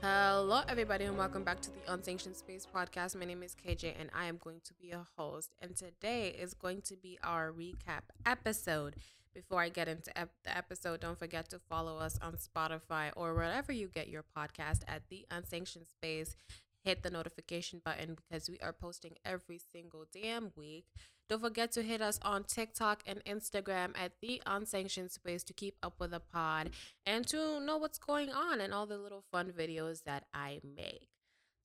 Hello, everybody, and welcome back to the Unsanctioned Space podcast. My name is KJ, and I am going to be a host. And today is going to be our recap episode. Before I get into ep- the episode, don't forget to follow us on Spotify or wherever you get your podcast at the Unsanctioned Space. Hit the notification button because we are posting every single damn week. Don't forget to hit us on TikTok and Instagram at the Unsanctioned Space to keep up with the pod and to know what's going on and all the little fun videos that I make.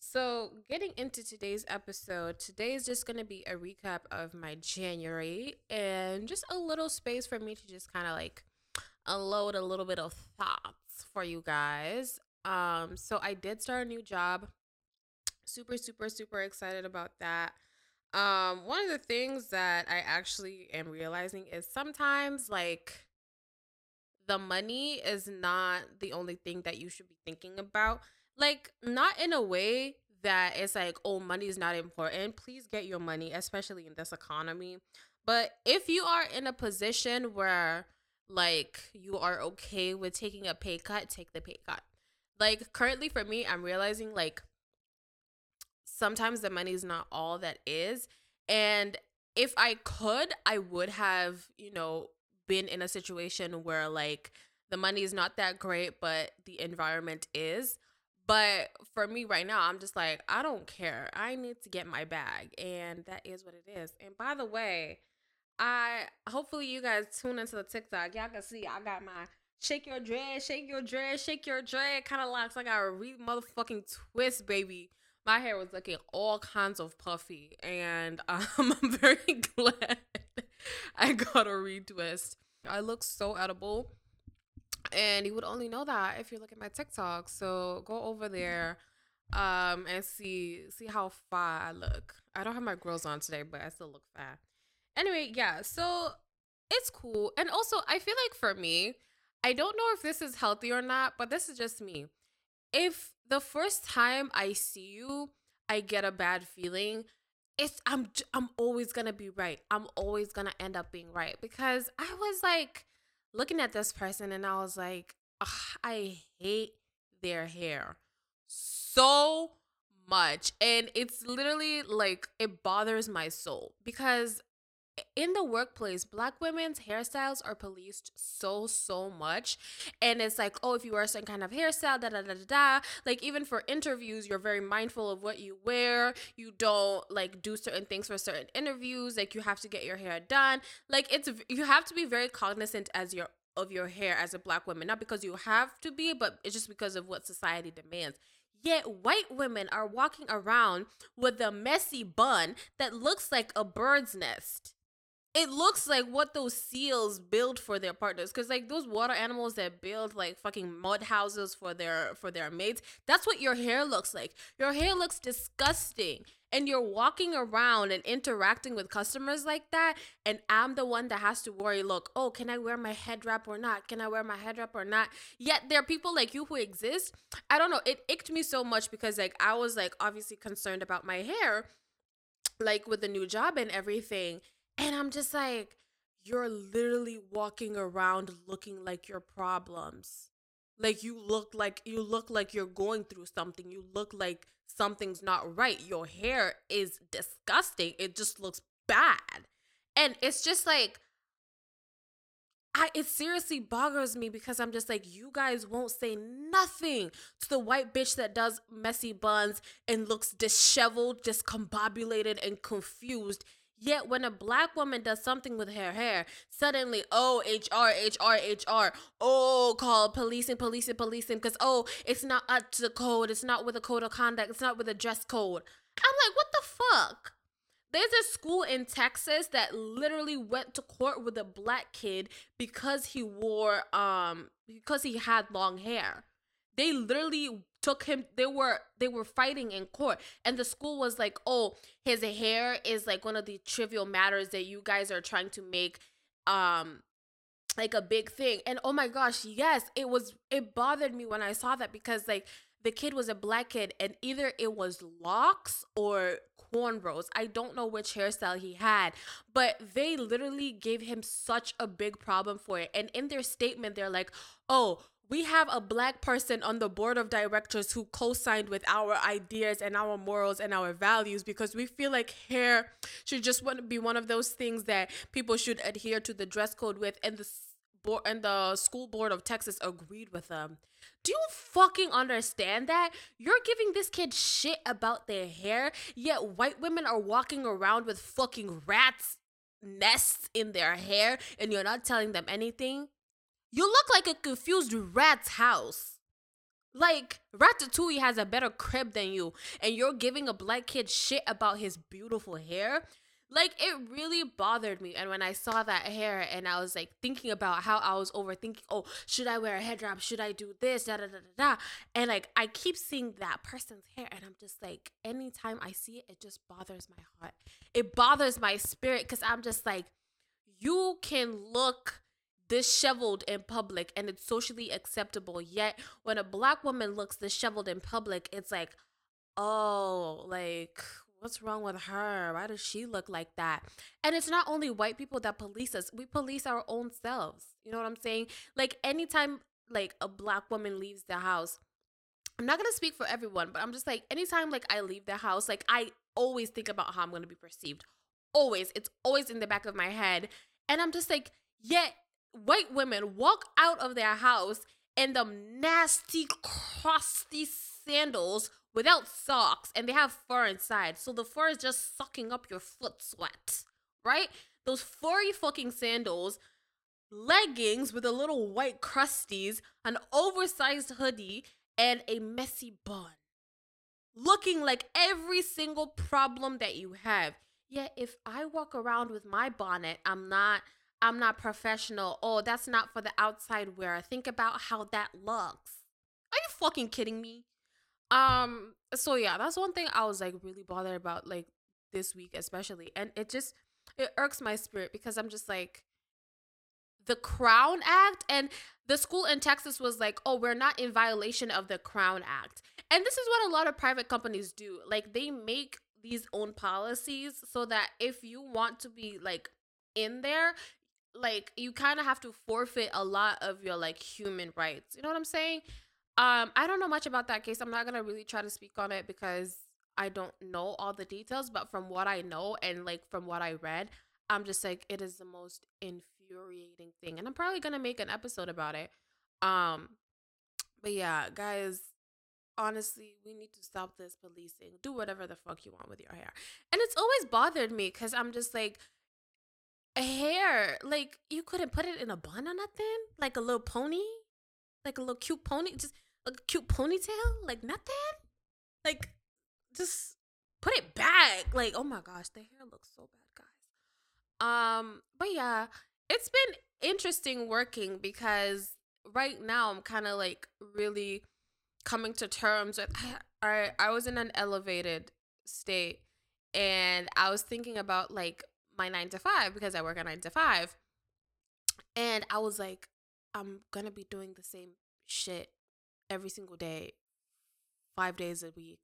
So, getting into today's episode, today is just going to be a recap of my January and just a little space for me to just kind of like unload a little bit of thoughts for you guys. Um, so I did start a new job. Super, super, super excited about that. Um, one of the things that I actually am realizing is sometimes like the money is not the only thing that you should be thinking about. Like, not in a way that it's like, oh, money is not important. Please get your money, especially in this economy. But if you are in a position where like you are okay with taking a pay cut, take the pay cut. Like currently for me, I'm realizing like sometimes the money is not all that is. And if I could, I would have, you know, been in a situation where like the money is not that great, but the environment is. But for me right now, I'm just like, I don't care. I need to get my bag. And that is what it is. And by the way, I hopefully you guys tune into the TikTok. Y'all can see I got my shake your dread, shake your dread, shake your dread kind of locks. I got a re motherfucking twist, baby my hair was looking all kinds of puffy, and um, I'm very glad I got a retwist. I look so edible, and you would only know that if you look at my TikTok. So go over there um and see see how far I look. I don't have my grills on today, but I still look fat. Anyway, yeah, so it's cool. And also I feel like for me, I don't know if this is healthy or not, but this is just me. If the first time I see you, I get a bad feeling. It's I'm I'm always gonna be right. I'm always gonna end up being right because I was like looking at this person and I was like, I hate their hair so much, and it's literally like it bothers my soul because in the workplace, black women's hairstyles are policed so, so much. And it's like, oh, if you wear a certain kind of hairstyle, da da da da da. Like, even for interviews, you're very mindful of what you wear. You don't like do certain things for certain interviews. Like, you have to get your hair done. Like, it's, you have to be very cognizant as your, of your hair as a black woman. Not because you have to be, but it's just because of what society demands. Yet white women are walking around with a messy bun that looks like a bird's nest it looks like what those seals build for their partners because like those water animals that build like fucking mud houses for their for their mates that's what your hair looks like. Your hair looks disgusting and you're walking around and interacting with customers like that and i'm the one that has to worry look oh can i wear my head wrap or not? Can i wear my head wrap or not? Yet there are people like you who exist. I don't know it icked me so much because like i was like obviously concerned about my hair like with the new job and everything and I'm just like, you're literally walking around looking like your problems. Like you look like you look like you're going through something. You look like something's not right. Your hair is disgusting. It just looks bad. And it's just like I it seriously boggles me because I'm just like you guys won't say nothing to the white bitch that does messy buns and looks disheveled, discombobulated and confused Yet when a black woman does something with her hair, suddenly, oh, HR, HR, HR, oh, call policing, policing, policing, because, oh, it's not up to the code. It's not with a code of conduct. It's not with a dress code. I'm like, what the fuck? There's a school in Texas that literally went to court with a black kid because he wore, um, because he had long hair. They literally took him they were they were fighting in court and the school was like oh his hair is like one of the trivial matters that you guys are trying to make um like a big thing and oh my gosh yes it was it bothered me when i saw that because like the kid was a black kid and either it was locks or cornrows. I don't know which hairstyle he had, but they literally gave him such a big problem for it. And in their statement, they're like, oh, we have a black person on the board of directors who co-signed with our ideas and our morals and our values because we feel like hair should just be one of those things that people should adhere to the dress code with and the board and the school board of Texas agreed with them. Do you fucking understand that? You're giving this kid shit about their hair, yet white women are walking around with fucking rats nests in their hair and you're not telling them anything? You look like a confused rat's house. Like Ratatouille has a better crib than you, and you're giving a black kid shit about his beautiful hair. Like it really bothered me. And when I saw that hair and I was like thinking about how I was overthinking, oh, should I wear a head wrap? Should I do this? Da da da da da. And like I keep seeing that person's hair and I'm just like, anytime I see it, it just bothers my heart. It bothers my spirit because I'm just like, you can look disheveled in public and it's socially acceptable. Yet when a black woman looks disheveled in public, it's like, oh, like what's wrong with her? Why does she look like that? And it's not only white people that police us, we police our own selves. You know what I'm saying? Like anytime like a black woman leaves the house, I'm not gonna speak for everyone, but I'm just like anytime like I leave the house, like I always think about how I'm gonna be perceived. Always. It's always in the back of my head. And I'm just like, yet white women walk out of their house in the nasty, crusty sandals without socks and they have fur inside. So the fur is just sucking up your foot sweat, right? Those furry fucking sandals, leggings with a little white crusties, an oversized hoodie, and a messy bun. Looking like every single problem that you have. Yet if I walk around with my bonnet, I'm not I'm not professional. Oh, that's not for the outside wear. Think about how that looks. Are you fucking kidding me? Um, so yeah, that's one thing I was like really bothered about like this week, especially. And it just it irks my spirit because I'm just like the Crown Act and the school in Texas was like, oh, we're not in violation of the Crown Act. And this is what a lot of private companies do. Like they make these own policies so that if you want to be like in there, like you kind of have to forfeit a lot of your like human rights. You know what I'm saying? Um, I don't know much about that case. I'm not gonna really try to speak on it because I don't know all the details. But from what I know and like from what I read, I'm just like it is the most infuriating thing, and I'm probably gonna make an episode about it. Um, but yeah, guys, honestly, we need to stop this policing. Do whatever the fuck you want with your hair, and it's always bothered me because I'm just like hair like you couldn't put it in a bun or nothing like a little pony like a little cute pony just a cute ponytail? Like nothing? Like just put it back. Like, oh my gosh, the hair looks so bad, guys. Um, but yeah, it's been interesting working because right now I'm kind of like really coming to terms with I I was in an elevated state and I was thinking about like my 9 to 5 because I work a 9 to 5 and I was like I'm to be doing the same shit every single day, five days a week,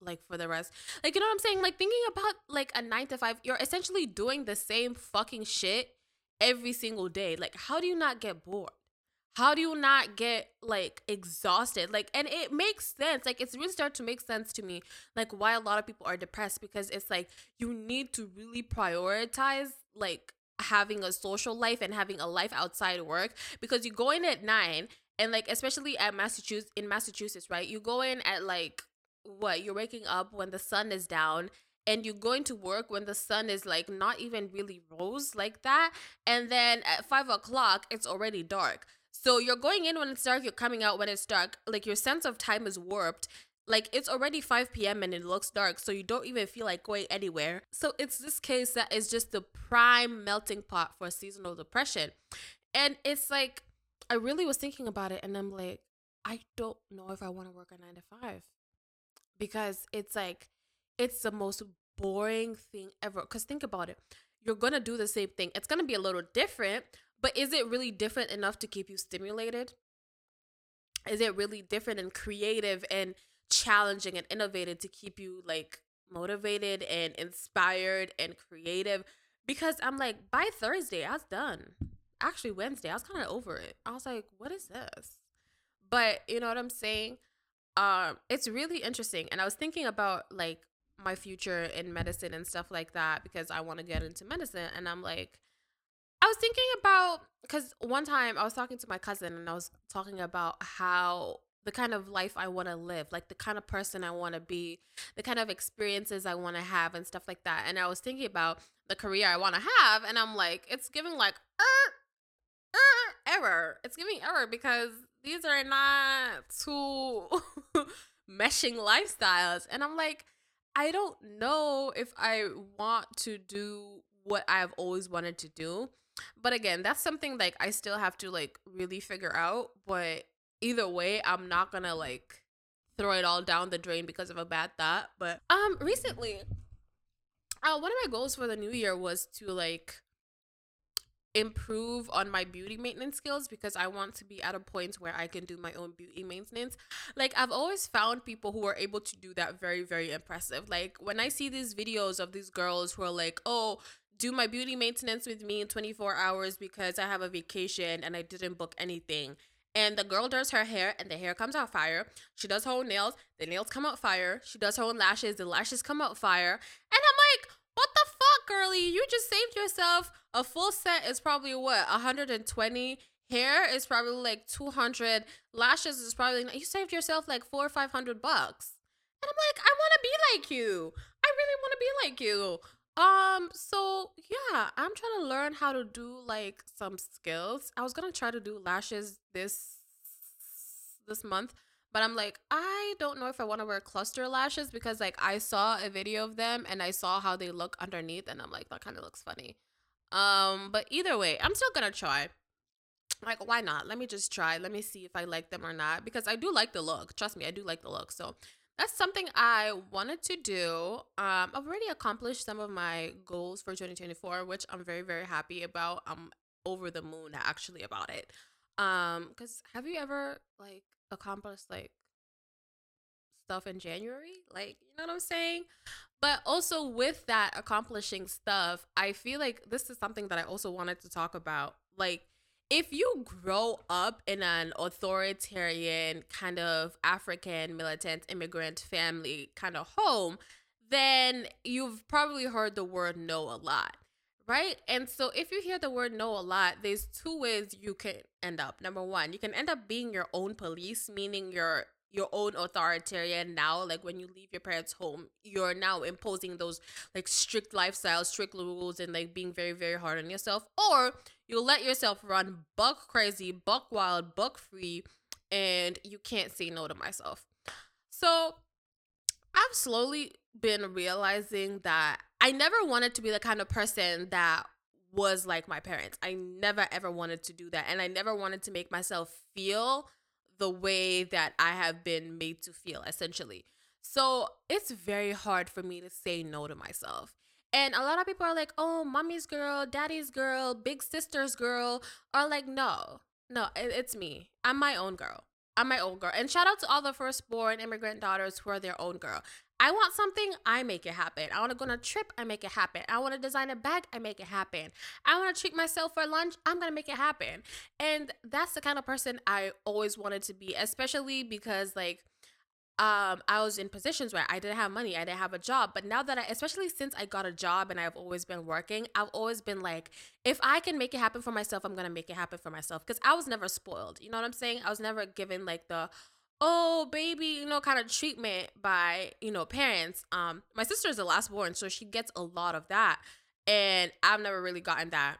like for the rest. Like, you know what I'm saying? Like, thinking about like a nine to five, you're essentially doing the same fucking shit every single day. Like, how do you not get bored? How do you not get like exhausted? Like, and it makes sense. Like, it's really started to make sense to me, like, why a lot of people are depressed because it's like you need to really prioritize like having a social life and having a life outside work because you go in at nine and like especially at Massachusetts in Massachusetts, right? You go in at like what you're waking up when the sun is down and you're going to work when the sun is like not even really rose like that and then at five o'clock it's already dark so you're going in when it's dark you're coming out when it's dark like your sense of time is warped like it's already 5 p.m. and it looks dark, so you don't even feel like going anywhere. So it's this case that is just the prime melting pot for seasonal depression. And it's like I really was thinking about it and I'm like, I don't know if I want to work a nine to five because it's like, it's the most boring thing ever. Because think about it you're going to do the same thing. It's going to be a little different, but is it really different enough to keep you stimulated? Is it really different and creative and challenging and innovative to keep you like motivated and inspired and creative? Because I'm like, by Thursday, I was done actually Wednesday. I was kind of over it. I was like, what is this? But you know what I'm saying? Um, it's really interesting. And I was thinking about like my future in medicine and stuff like that because I want to get into medicine. And I'm like, I was thinking about because one time I was talking to my cousin and I was talking about how the kind of life I want to live, like the kind of person I want to be, the kind of experiences I want to have, and stuff like that. And I was thinking about the career I want to have, and I'm like, it's giving like er, er, error. It's giving error because these are not two meshing lifestyles. And I'm like, I don't know if I want to do what I've always wanted to do. But again, that's something like I still have to like really figure out. But either way, I'm not gonna like throw it all down the drain because of a bad thought. But um recently, uh one of my goals for the new year was to like improve on my beauty maintenance skills because I want to be at a point where I can do my own beauty maintenance. Like I've always found people who are able to do that very very impressive. Like when I see these videos of these girls who are like, "Oh, do my beauty maintenance with me in 24 hours because I have a vacation and I didn't book anything." And the girl does her hair and the hair comes out fire. She does her own nails, the nails come out fire. She does her own lashes, the lashes come out fire. And I'm like, what the fuck, girlie? You just saved yourself a full set is probably what 120. Hair is probably like 200. Lashes is probably you saved yourself like four or five hundred bucks. And I'm like, I want to be like you. I really want to be like you. Um, so yeah, I'm trying to learn how to do like some skills. I was gonna try to do lashes this this month, but I'm like, I don't know if I want to wear cluster lashes because like I saw a video of them and I saw how they look underneath, and I'm like, that kind of looks funny. Um, but either way, I'm still gonna try. Like, why not? Let me just try. Let me see if I like them or not because I do like the look. Trust me, I do like the look. So that's something I wanted to do. Um, I've already accomplished some of my goals for 2024, which I'm very, very happy about. I'm over the moon actually about it. Um, because have you ever like accomplished like stuff in January? Like, you know what I'm saying? But also with that accomplishing stuff, I feel like this is something that I also wanted to talk about. Like, if you grow up in an authoritarian kind of African militant immigrant family kind of home, then you've probably heard the word no a lot, right? And so if you hear the word no a lot, there's two ways you can end up. Number one, you can end up being your own police, meaning you're your own authoritarian now like when you leave your parents home you're now imposing those like strict lifestyles strict rules and like being very very hard on yourself. Or you'll let yourself run buck crazy buck wild buck free and you can't say no to myself. So i've slowly been realizing that i never wanted to be the kind of person that was like my parents. I never ever wanted to do that and i never wanted to make myself feel the way that I have been made to feel, essentially. So it's very hard for me to say no to myself. And a lot of people are like, oh, mommy's girl, daddy's girl, big sister's girl, are like, no, no, it, it's me. I'm my own girl. I'm my own girl. And shout out to all the firstborn immigrant daughters who are their own girl. I want something, I make it happen. I want to go on a trip, I make it happen. I want to design a bag, I make it happen. I want to treat myself for lunch, I'm going to make it happen. And that's the kind of person I always wanted to be, especially because like um I was in positions where I didn't have money, I didn't have a job, but now that I especially since I got a job and I've always been working, I've always been like if I can make it happen for myself, I'm to make it happen for myself because I was never spoiled. You know what I'm saying? I was never given like the oh baby you know kind of treatment by you know parents. Um my sister is the last born so she gets a lot of that and i've never really gotten that.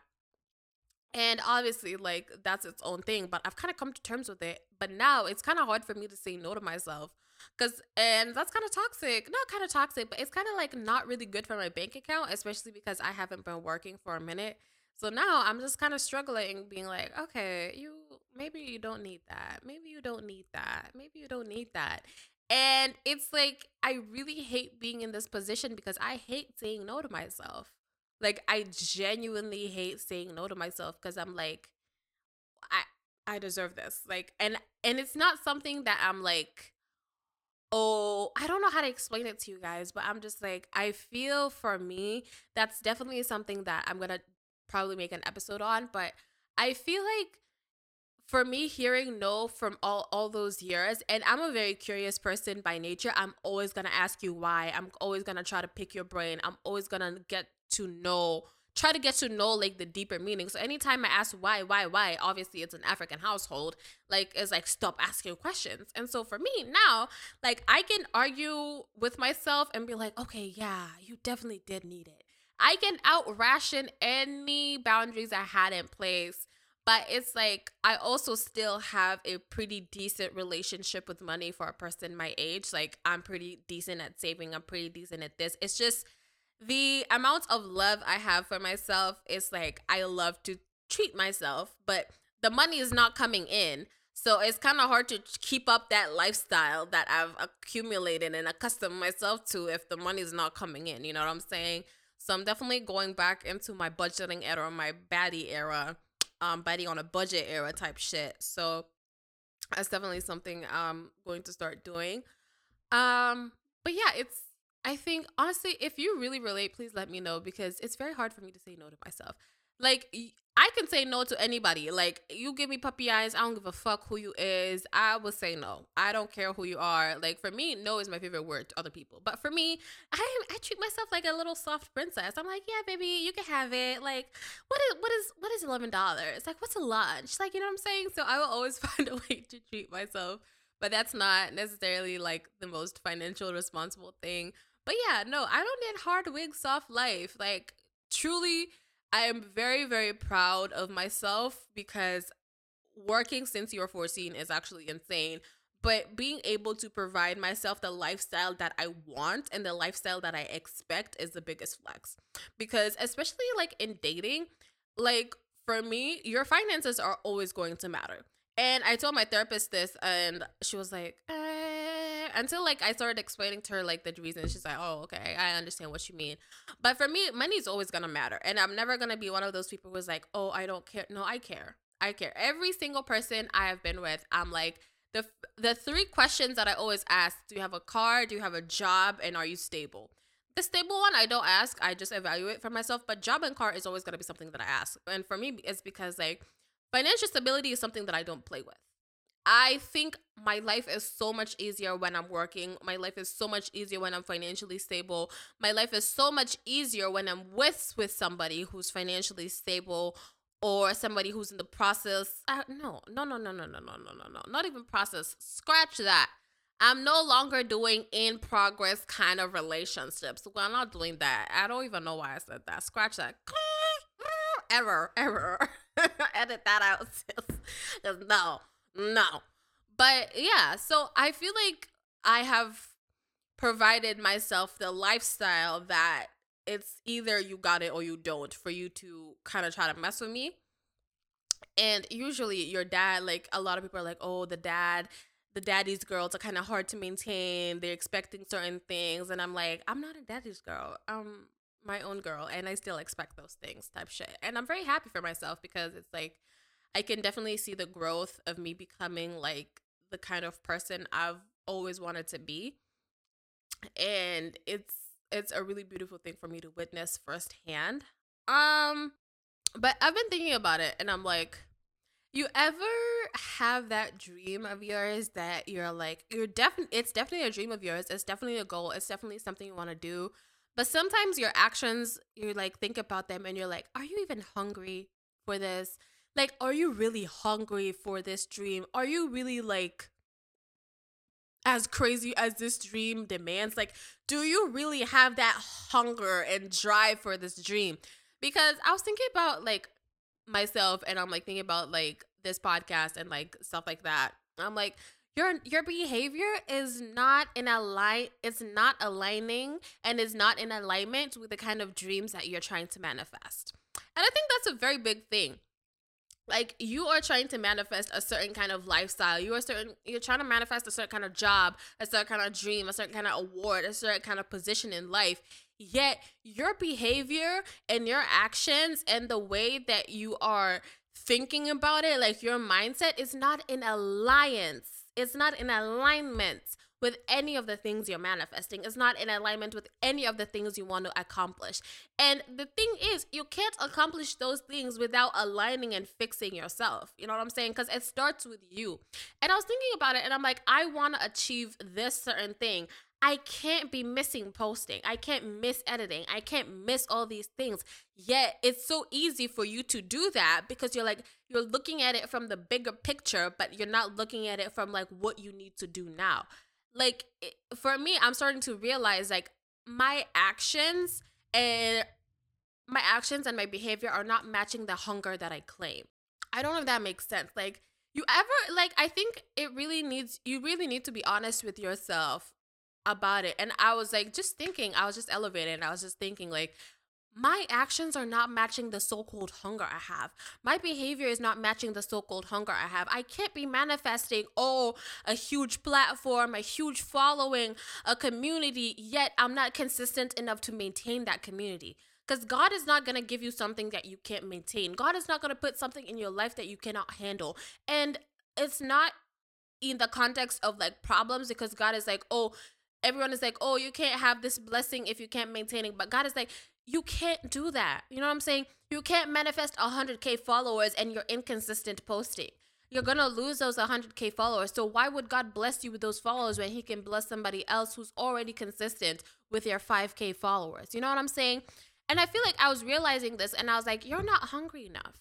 And obviously like that's its own thing but i've kind of come to terms with it. But now it's kind of hard for me to say no to myself because and that's kind of toxic. Not kind of toxic but it's kind of like not really good for my bank account especially because i haven't been working for a minute so now I'm just kind of struggling, being like, okay, you maybe you don't need that. Maybe you don't need that. Maybe you don't need that. And it's like, I really hate being in this position because I hate saying no to myself. Like, I genuinely hate saying no to myself because I'm like, I, I deserve this. Like, and, and it's not something that I'm like, oh, I don't know how to explain it to you guys, but I'm just like, I feel for me, that's definitely something that I'm going to probably make an episode on, but I feel like for me hearing no from all all those years and i'm a very curious person by nature i'm always going to ask you why i'm always going to try to pick your brain i'm always going to get to know try to get to know like the deeper meaning. So anytime i ask why why why obviously it's an african household like it's like stop asking questions. And so for me now like i can argue with myself and be like okay yeah you definitely did need it i can out ration any boundaries i had in place but it's like I also still have a pretty decent relationship with money for a person my age. Like I'm pretty decent at saving, I'm pretty decent at this. It's just the amount of love I have for myself is like I love to treat myself, but the money is not coming in. So it's kind of hard to keep up that lifestyle that I've accumulated and accustomed myself to if the money is not coming in. You know what I'm saying? So I'm definitely going back into my budgeting era, my baddie era um biting on a budget era type shit. So that's definitely something I'm going to start doing. Um, but yeah, it's I think honestly, if you really relate, please let me know because it's very hard for me to say no to myself. Like I can say no to anybody. Like you give me puppy eyes, I don't give a fuck who you is. I will say no. I don't care who you are. Like for me, no is my favorite word to other people. But for me, I I treat myself like a little soft princess. I'm like, yeah, baby, you can have it. Like, what is what is what is eleven dollars? Like, what's a lunch? Like, you know what I'm saying? So I will always find a way to treat myself. But that's not necessarily like the most financial responsible thing. But yeah, no, I don't need hard wig soft life. Like truly I am very, very proud of myself because working since you were 14 is actually insane. But being able to provide myself the lifestyle that I want and the lifestyle that I expect is the biggest flex. Because, especially like in dating, like for me, your finances are always going to matter. And I told my therapist this, and she was like, eh. Until like I started explaining to her like the reasons. She's like, oh, okay, I understand what you mean. But for me, money's always gonna matter, and I'm never gonna be one of those people who's like, oh, I don't care. No, I care. I care. Every single person I have been with, I'm like, the the three questions that I always ask: Do you have a car? Do you have a job? And are you stable? The stable one I don't ask. I just evaluate for myself. But job and car is always gonna be something that I ask. And for me, it's because like financial stability is something that I don't play with. I think my life is so much easier when I'm working. My life is so much easier when I'm financially stable. My life is so much easier when I'm with with somebody who's financially stable or somebody who's in the process. Uh, no, no, no, no, no, no, no, no, no, no. Not even process. Scratch that. I'm no longer doing in progress kind of relationships. Well, I'm not doing that. I don't even know why I said that. Scratch that. Error, error. Edit that out, sis. no, no. But yeah, so I feel like I have provided myself the lifestyle that it's either you got it or you don't for you to kind of try to mess with me. And usually your dad, like a lot of people are like, oh, the dad, the daddy's girls are kind of hard to maintain. They're expecting certain things. And I'm like, I'm not a daddy's girl. Um, my own girl and I still expect those things type shit. And I'm very happy for myself because it's like I can definitely see the growth of me becoming like the kind of person I've always wanted to be. And it's it's a really beautiful thing for me to witness firsthand. Um but I've been thinking about it and I'm like you ever have that dream of yours that you're like you're definitely it's definitely a dream of yours. It's definitely a goal. It's definitely something you want to do but sometimes your actions, you like think about them and you're like, are you even hungry for this? Like, are you really hungry for this dream? Are you really like as crazy as this dream demands? Like, do you really have that hunger and drive for this dream? Because I was thinking about like myself and I'm like thinking about like this podcast and like stuff like that. I'm like, your your behavior is not in align it's not aligning and is not in alignment with the kind of dreams that you're trying to manifest and i think that's a very big thing like you are trying to manifest a certain kind of lifestyle. You are certain you're trying to manifest a certain kind of job a certain kind of dream a certain kind of award a certain kind of position in life. Yet your behavior and your actions and the way that you are thinking about it like your mindset is not in alliance. It's not in alignment with any of the things you're manifesting. It's not in alignment with any of the things you want to accomplish. And the thing is, you can't accomplish those things without aligning and fixing yourself. You know what I'm saying? Because it starts with you. And I was thinking about it and I'm like, I want to achieve this certain thing. I can't be missing posting. I can't miss editing. I can't miss all these things. Yet it's so easy for you to do that because you're like, you're looking at it from the bigger picture, but you're not looking at it from like what you need to do now. Like for me, I'm starting to realize like my actions and my actions and my behavior are not matching the hunger that I claim. I don't know if that makes sense. Like, you ever, like, I think it really needs, you really need to be honest with yourself about it. And I was like, just thinking, I was just elevated and I was just thinking, like, my actions are not matching the so called hunger I have. My behavior is not matching the so called hunger I have. I can't be manifesting, oh, a huge platform, a huge following, a community, yet I'm not consistent enough to maintain that community. Because God is not going to give you something that you can't maintain. God is not going to put something in your life that you cannot handle. And it's not in the context of like problems because God is like, oh, everyone is like, oh, you can't have this blessing if you can't maintain it. But God is like, you can't do that. You know what I'm saying? You can't manifest 100K followers and you're inconsistent posting. You're gonna lose those 100K followers. So, why would God bless you with those followers when He can bless somebody else who's already consistent with your 5K followers? You know what I'm saying? And I feel like I was realizing this and I was like, you're not hungry enough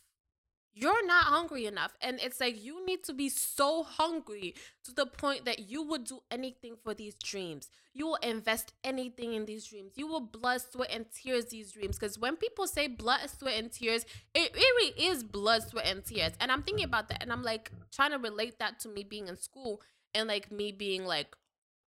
you're not hungry enough. And it's like you need to be so hungry to the point that you would do anything for these dreams. You will invest anything in these dreams. You will blood, sweat, and tears these dreams. Because when people say blood, sweat, and tears, it really is blood, sweat, and tears. And I'm thinking about that and I'm like trying to relate that to me being in school and like me being like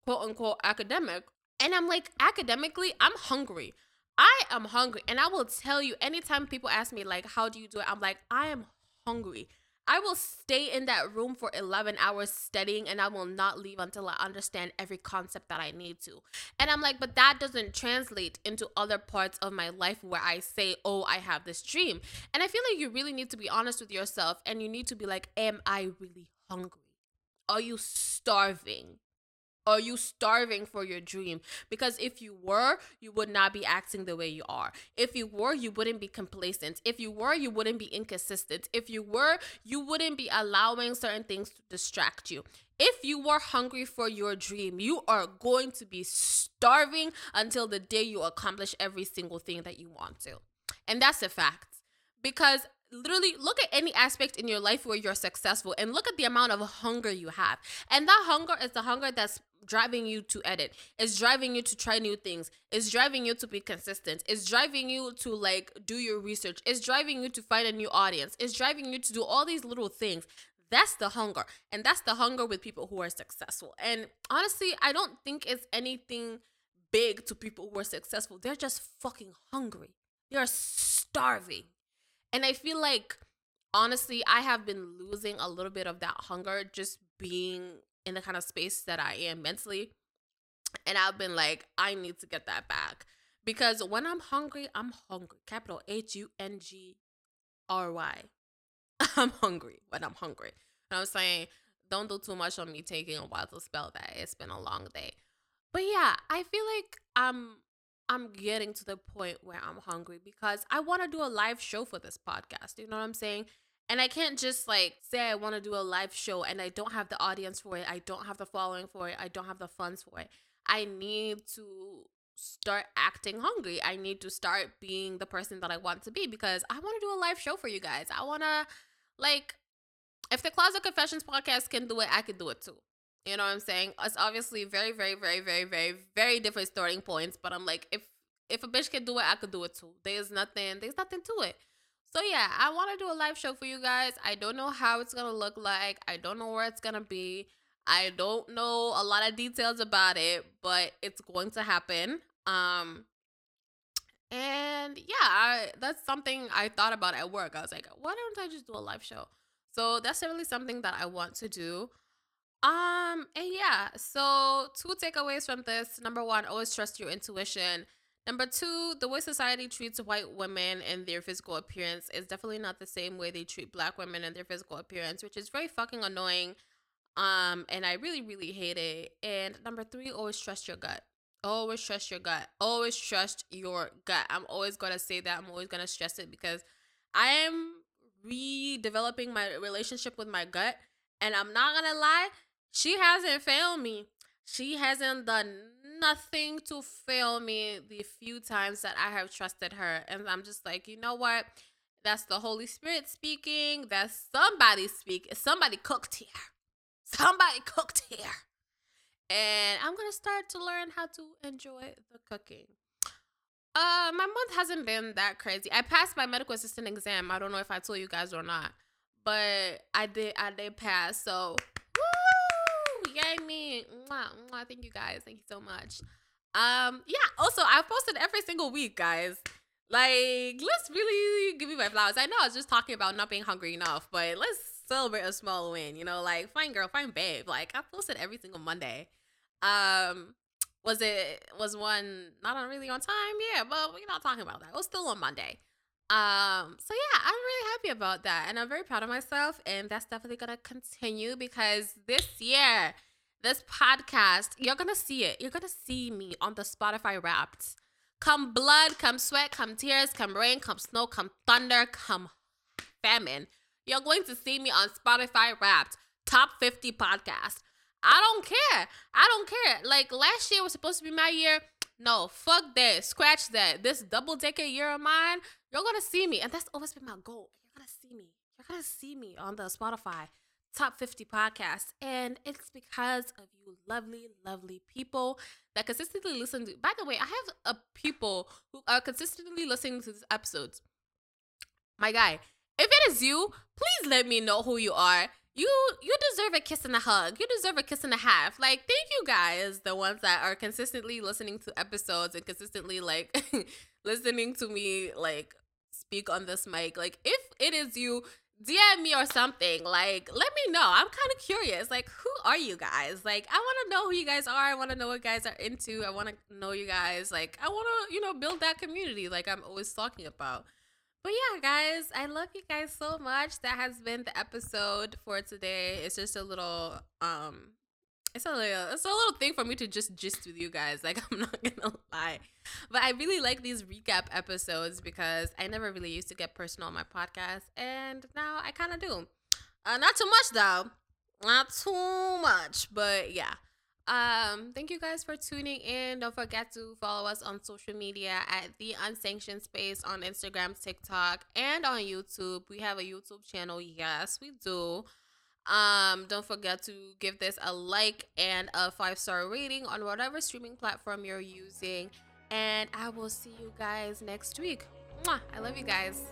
quote unquote academic. And I'm like, academically, I'm hungry. I am hungry. And I will tell you, anytime people ask me, like, how do you do it? I'm like, I am hungry. I will stay in that room for 11 hours studying and I will not leave until I understand every concept that I need to. And I'm like, but that doesn't translate into other parts of my life where I say, oh, I have this dream. And I feel like you really need to be honest with yourself and you need to be like, am I really hungry? Are you starving? Are you starving for your dream? Because if you were, you would not be acting the way you are. If you were, you wouldn't be complacent. If you were, you wouldn't be inconsistent. If you were, you wouldn't be allowing certain things to distract you. If you were hungry for your dream, you are going to be starving until the day you accomplish every single thing that you want to. And that's a fact. Because literally look at any aspect in your life where you're successful and look at the amount of hunger you have. And that hunger is the hunger that's driving you to edit. It's driving you to try new things. It's driving you to be consistent. It's driving you to like do your research. It's driving you to find a new audience. It's driving you to do all these little things. That's the hunger. And that's the hunger with people who are successful. And honestly, I don't think it's anything big to people who are successful. They're just fucking hungry. They're starving. And I feel like honestly, I have been losing a little bit of that hunger just being in the kind of space that I am mentally. And I've been like, I need to get that back. Because when I'm hungry, I'm hungry. Capital H U N G R Y. I'm hungry when I'm hungry. And I'm saying, don't do too much on me taking a while to spell that. It's been a long day. But yeah, I feel like I'm I'm getting to the point where I'm hungry because I want to do a live show for this podcast. You know what I'm saying? And I can't just like say I want to do a live show and I don't have the audience for it. I don't have the following for it. I don't have the funds for it. I need to start acting hungry. I need to start being the person that I want to be because I want to do a live show for you guys. I want to like if the Closet Confessions podcast can do it, I could do it too. You know what I'm saying? It's obviously very, very, very, very, very, very different starting points. But I'm like, if if a bitch can do it, I could do it too. There's nothing, there's nothing to it. So yeah, I want to do a live show for you guys. I don't know how it's gonna look like. I don't know where it's gonna be. I don't know a lot of details about it, but it's going to happen. Um, and yeah, I, that's something I thought about at work. I was like, why don't I just do a live show? So that's really something that I want to do. Um, and yeah, so two takeaways from this. Number one, always trust your intuition. Number two, the way society treats white women and their physical appearance is definitely not the same way they treat black women and their physical appearance, which is very fucking annoying. Um, and I really, really hate it. And number three, always trust your gut. Always trust your gut. Always trust your gut. I'm always gonna say that. I'm always gonna stress it because I am redeveloping my relationship with my gut. And I'm not gonna lie, she hasn't failed me. She hasn't done nothing to fail me the few times that I have trusted her. And I'm just like, you know what? That's the Holy Spirit speaking. That's somebody speak. Somebody cooked here. Somebody cooked here. And I'm gonna start to learn how to enjoy the cooking. Uh, my month hasn't been that crazy. I passed my medical assistant exam. I don't know if I told you guys or not, but I did. I did pass. So! Yay me! Mwah, mwah. Thank you guys. Thank you so much. Um, yeah. Also, I've posted every single week, guys. Like, let's really give me my flowers. I know I was just talking about not being hungry enough, but let's celebrate a small win. You know, like fine girl, fine babe. Like I posted every single Monday. Um, was it was one not on really on time? Yeah, but we're not talking about that. It was still on Monday. Um, so yeah, I'm really happy about that, and I'm very proud of myself, and that's definitely gonna continue because this year, this podcast, you're gonna see it. You're gonna see me on the Spotify Wrapped. Come blood, come sweat, come tears, come rain, come snow, come thunder, come famine. You're going to see me on Spotify Wrapped top 50 podcast. I don't care. I don't care. Like last year was supposed to be my year. No, fuck that. Scratch that. This double decade year of mine, you're gonna see me. And that's always been my goal. You're gonna see me. You're gonna see me on the Spotify top 50 podcast. And it's because of you lovely, lovely people that consistently listen to. By the way, I have a people who are consistently listening to these episodes. My guy, if it is you, please let me know who you are you you deserve a kiss and a hug. You deserve a kiss and a half. Like, thank you guys, the ones that are consistently listening to episodes and consistently like listening to me like speak on this mic. Like, if it is you, DM me or something. Like, let me know. I'm kind of curious. Like, who are you guys? Like, I want to know who you guys are. I want to know what guys are into. I want to know you guys. Like, I want to, you know, build that community like I'm always talking about. But yeah, guys, I love you guys so much. That has been the episode for today. It's just a little um it's a little it's a little thing for me to just gist with you guys. Like I'm not gonna lie. But I really like these recap episodes because I never really used to get personal on my podcast and now I kinda do. Uh not too much though. Not too much. But yeah. Um, thank you guys for tuning in. Don't forget to follow us on social media at the Unsanctioned Space on Instagram, TikTok, and on YouTube. We have a YouTube channel. Yes, we do. Um, don't forget to give this a like and a five star rating on whatever streaming platform you're using. And I will see you guys next week. Mwah! I love you guys.